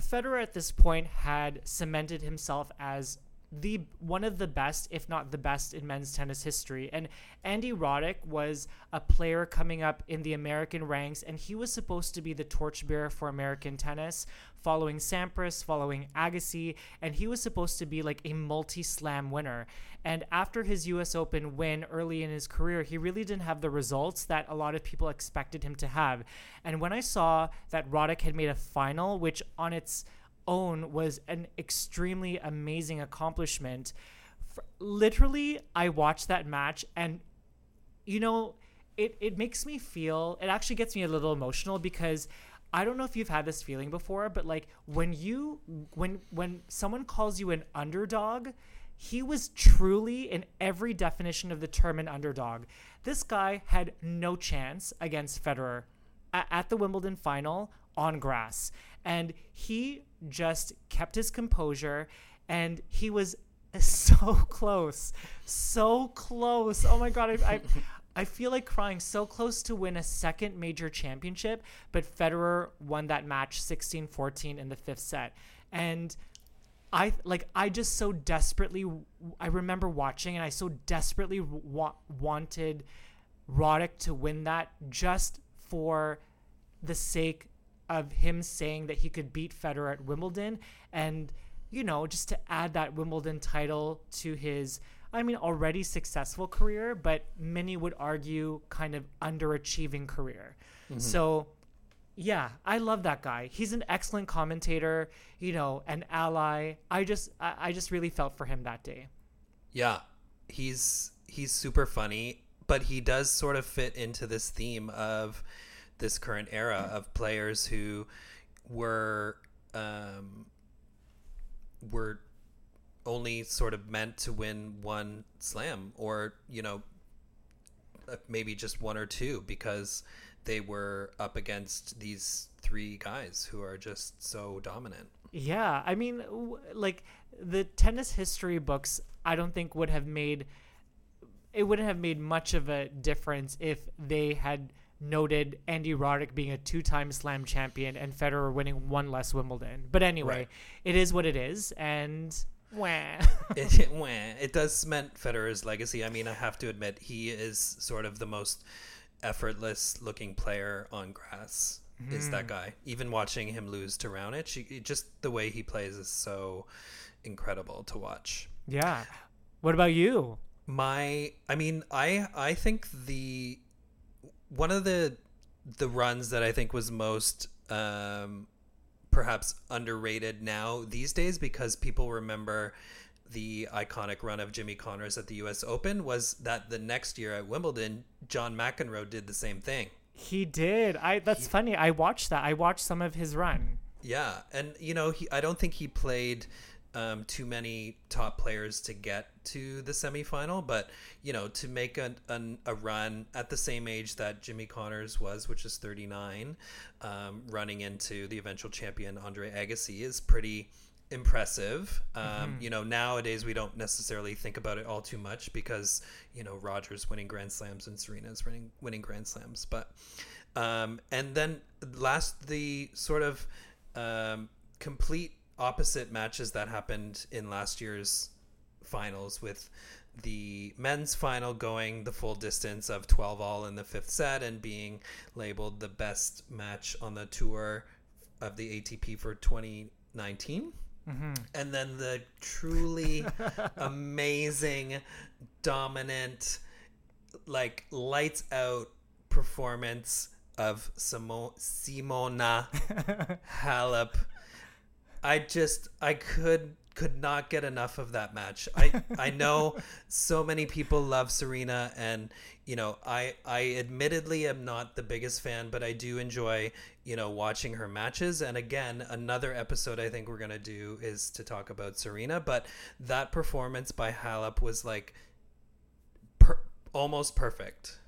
Federer at this point had cemented himself as the one of the best if not the best in men's tennis history and Andy Roddick was a player coming up in the American ranks and he was supposed to be the torchbearer for American tennis following Sampras following Agassi and he was supposed to be like a multi-slam winner and after his US Open win early in his career, he really didn't have the results that a lot of people expected him to have. And when I saw that Roddick had made a final, which on its own was an extremely amazing accomplishment, f- literally, I watched that match and you know, it, it makes me feel, it actually gets me a little emotional because I don't know if you've had this feeling before, but like when you, when, when someone calls you an underdog, he was truly in every definition of the term an underdog. This guy had no chance against Federer at the Wimbledon final on grass. And he just kept his composure and he was *laughs* so close. So close. Oh my god, I, I *laughs* I feel like crying so close to win a second major championship, but Federer won that match 16-14 in the fifth set. And I like I just so desperately I remember watching and I so desperately wa- wanted Roddick to win that just for the sake of him saying that he could beat Federer at Wimbledon and you know just to add that Wimbledon title to his I mean already successful career but many would argue kind of underachieving career. Mm-hmm. So yeah, I love that guy. He's an excellent commentator, you know, an ally. I just I, I just really felt for him that day. Yeah, he's he's super funny, but he does sort of fit into this theme of this current era of players who were um, were only sort of meant to win one slam, or you know, uh, maybe just one or two because they were up against these three guys who are just so dominant. Yeah, I mean, like the tennis history books, I don't think would have made it wouldn't have made much of a difference if they had noted Andy Roddick being a two-time Slam champion and Federer winning one less Wimbledon. But anyway, Right. it is what it is, and wah. *laughs* it, wah, it does cement Federer's legacy. I mean, I have to admit, he is sort of the most effortless looking player on grass. Is that mm. guy? Even watching him lose to Raonic, just the way he plays is so incredible to watch. yeah. What about you? My, I mean, I I think the one of the the runs that I think was most um, perhaps underrated now these days because people remember the iconic run of Jimmy Connors at the U.S. Open was that the next year at Wimbledon, John McEnroe did the same thing. He did. I that's funny. I watched that. I watched some of his run. Yeah, and you know, he I don't think he played um, too many top players to get to the semifinal, but you know, to make a, an, a run at the same age that Jimmy Connors was, which is 39, um, running into the eventual champion Andre Agassi is pretty impressive. Um, You know, nowadays we don't necessarily think about it all too much because you know Rogers winning Grand Slams and Serena's winning winning Grand Slams, but um, and then last the sort of um, complete opposite matches that happened in last year's finals with the men's final going the full distance of 12 all in the fifth set and being labeled the best match on the tour of the ATP for 2019. Mm-hmm. And then the truly *laughs* amazing, dominant, like lights out performance of Simo- Simona *laughs* Halep. I just I could could not get enough of that match. I I *laughs* know so many people love Serena and you know, I I admittedly am not the biggest fan, but I do enjoy, you know, watching her matches and again, another episode I think we're going to do is to talk about Serena, but that performance by Halep was like per- almost perfect.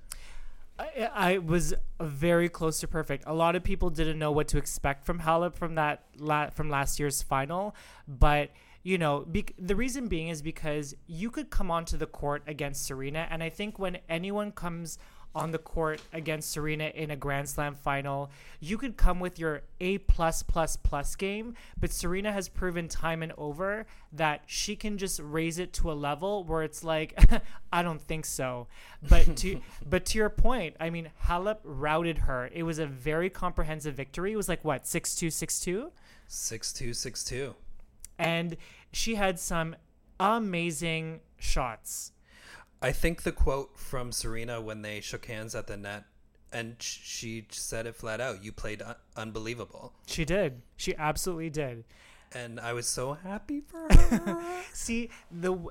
I, I was very close to perfect. A lot of people didn't know what to expect from Halep from that la- from last year's final, but you know, bec- the reason being is because you could come onto the court against Serena, and I think when anyone comes on the court against Serena in a Grand Slam final, you could come with your A plus plus plus game, but Serena has proven time and over that she can just raise it to a level where it's like, *laughs* I don't think so. But *laughs* to but to your point, I mean, Halep routed her. It was a very comprehensive victory. It was like what six two six two, 6262. and she had some amazing shots. I think the quote from Serena when they shook hands at the net, and she said it flat out: "You played un- unbelievable," She did. She absolutely did. and I was so happy for *laughs* her. See, the uh,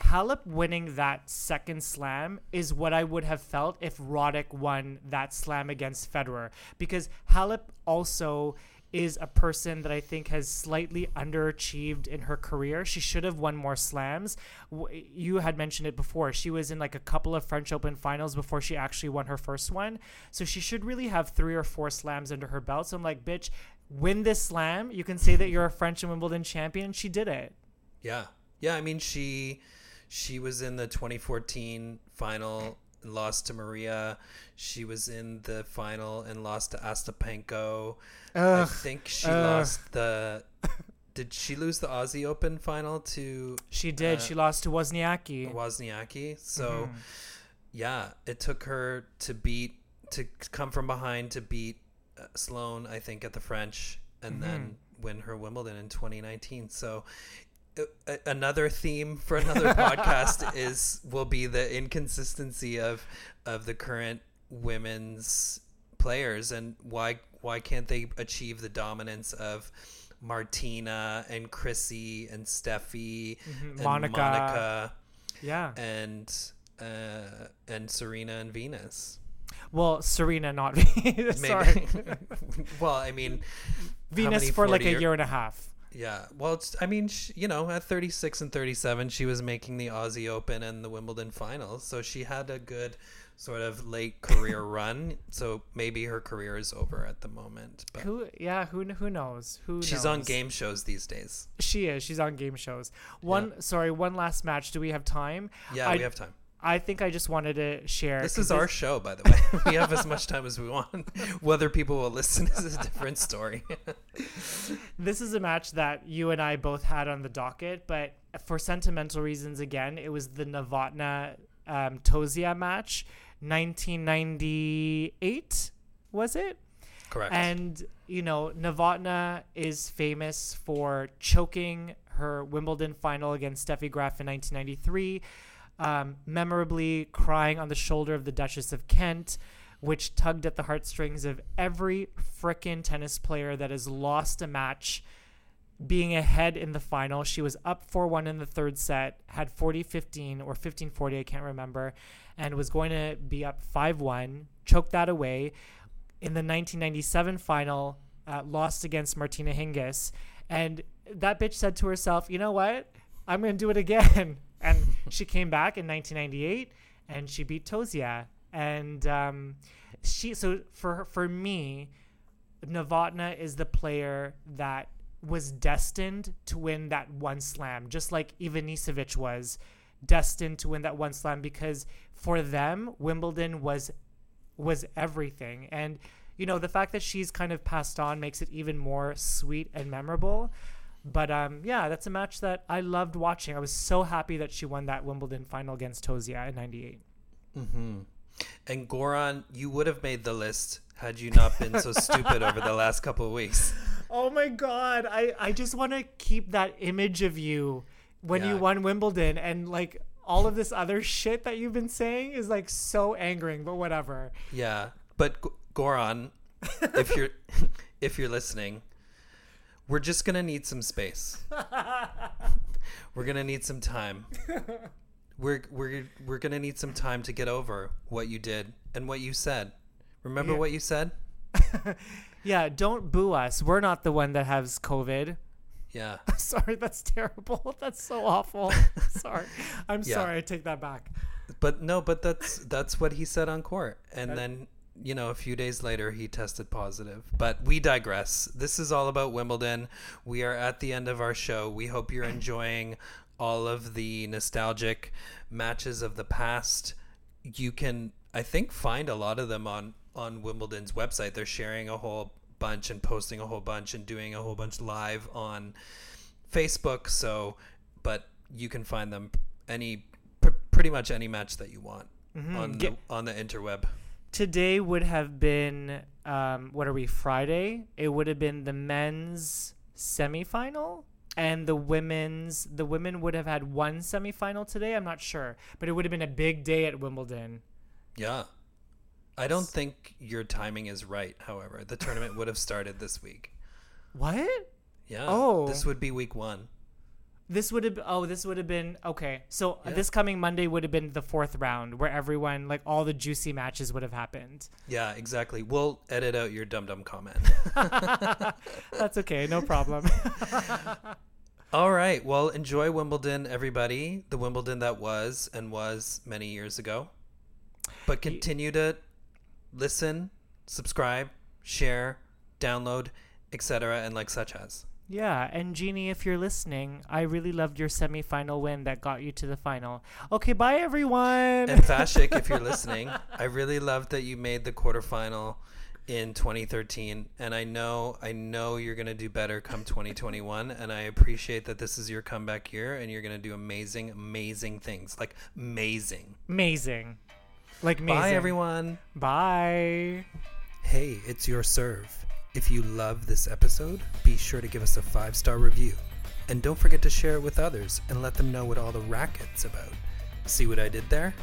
Halep winning that second slam is what I would have felt if Roddick won that slam against Federer, because Halep also is a person that I think has slightly underachieved in her career. She should have won more slams. You had mentioned it before. She was in like a couple of French Open finals before she actually won her first one. So she should really have three or four slams under her belt. So I'm like, bitch, win this slam. You can say that you're a French and Wimbledon champion. She did it. yeah, yeah. I mean, she she was in the 2014 final lost to Maria. She was in the final and lost to Ostapenko. I think she ugh. lost the. *laughs* Did she lose the Aussie Open final to She did. Uh, she lost to Wozniacki. Wozniacki. So, Mm-hmm. yeah, it took her to beat to come from behind to beat uh, Sloane, I think, at the French, and then Mm-hmm. win her Wimbledon in 2019. So. Another theme for another *laughs* podcast is will be the inconsistency of of the current women's players and why why can't they achieve the dominance of Martina and Chrissy and Steffi and Mm-hmm. Monica. Monica Yeah. and uh, and Serena and Venus. Well, Serena, not *laughs* Venus. Sorry. *laughs* well, I mean, Venus for like a year- year and a half. Yeah. Well, it's, I mean, sh you know, at 36 and 37, she was making the Aussie Open and the Wimbledon finals, so she had a good sort of late career *laughs* run. So maybe her career is over at the moment, but Who? Yeah. Who? Who knows? Who? she's on game shows these days. She is. She's on game shows. One. Sorry. One last match. Do we have time? Yeah, I, we have time. I think I just wanted to share. This is our show, by the way. *laughs* we have as much time as we want. *laughs* Whether people will listen is a different story. *laughs* this is a match that you and I both had on the docket, but for sentimental reasons, again, it was the Novotna um, Tauziat match, 1998, was it? Correct. And you know, Novotna is famous for choking her Wimbledon final against Steffi Graf in 1993, um, memorably crying on the shoulder of the Duchess of Kent, which tugged at the heartstrings of every frickin' tennis player that has lost a match being ahead in the final. She was up 4 1 in the third set, had 40 15 or 15 40, I can't remember, and was going to be up 5 1, choked that away. In the 1997 final, uh, lost against Martina Hingis. And that bitch said to herself, you know what? I'm going to do it again. *laughs* And she came back in 1998 and she beat Tauziat. And um, she, so for, for me, Novotna is the player that was destined to win that one slam, just like Ivanisevic was destined to win that one slam because for them, Wimbledon was was everything. And you know, the fact that she's kind of passed on makes it even more sweet and memorable. But um, yeah, that's a match that I loved watching. I was so happy that she won that Wimbledon final against Tauziat in '98. Mm-hmm. And Goran, you would have made the list had you not been so *laughs* stupid over the last couple of weeks. Oh my god, I I just want to keep that image of you when you won Wimbledon and like all of this other shit that you've been saying is like so angering, but whatever. Yeah, but G- Goran, if you're *laughs* if you're listening, we're just gonna need some space. *laughs* we're gonna need some time. We're we're we're gonna need some time to get over what you did and what you said. Remember Yeah. what you said? *laughs* Yeah, don't boo us. We're not the one that has COVID. Yeah. *laughs* sorry, that's terrible. That's so awful. sorry. I'm Yeah. sorry. I take that back. But no, but that's that's what he said on court. And That- then, you know, a few days later he tested positive. But we digress. This is all about Wimbledon. We are at the end of our show. We hope you're enjoying all of the nostalgic matches of the past. You can I think find a lot of them on on Wimbledon's website. They're sharing a whole bunch and posting a whole bunch and doing a whole bunch live on Facebook. So, but you can find them any pr- pretty much any match that you want mm-hmm. on the, on the interweb. Today would have been um, what are we Friday? It would have been the men's semifinal and the women's the women would have had one semifinal today. I'm not sure, but it would have been a big day at Wimbledon. Yeah. I don't think your timing is right, however. The tournament would have started this week. What? Yeah. Oh. This would be week 1. This would have oh this would have been okay. So uh, Yeah. this coming Monday would have been the fourth round where everyone like all the juicy matches would have happened. Yeah, exactly. We'll edit out your dum dum comment. *laughs* That's okay, no problem. *laughs* All right. Well, enjoy Wimbledon, everybody. The Wimbledon that was and was many years ago. But continue to listen, subscribe, share, download, etc., and like such as. Yeah, and Genie, if you're listening, I really loved your semifinal win that got you to the final. Okay, bye everyone. And *laughs* Vasek, if you're listening, I really loved that you made the quarterfinal in 2013, and I know I know you're gonna do better come 2021, and I appreciate that this is your comeback year, and you're gonna do amazing, amazing things, like amazing. amazing. Like amazing. Bye, everyone. Bye. Hey, it's your serve. If you love this episode, be sure to give us a five star review. And don't forget to share it with others and let them know what all the racket's about. See what I did there?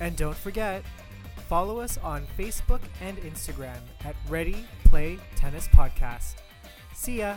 And don't forget, follow us on Facebook and Instagram at Ready Play Tennis Podcast. See ya.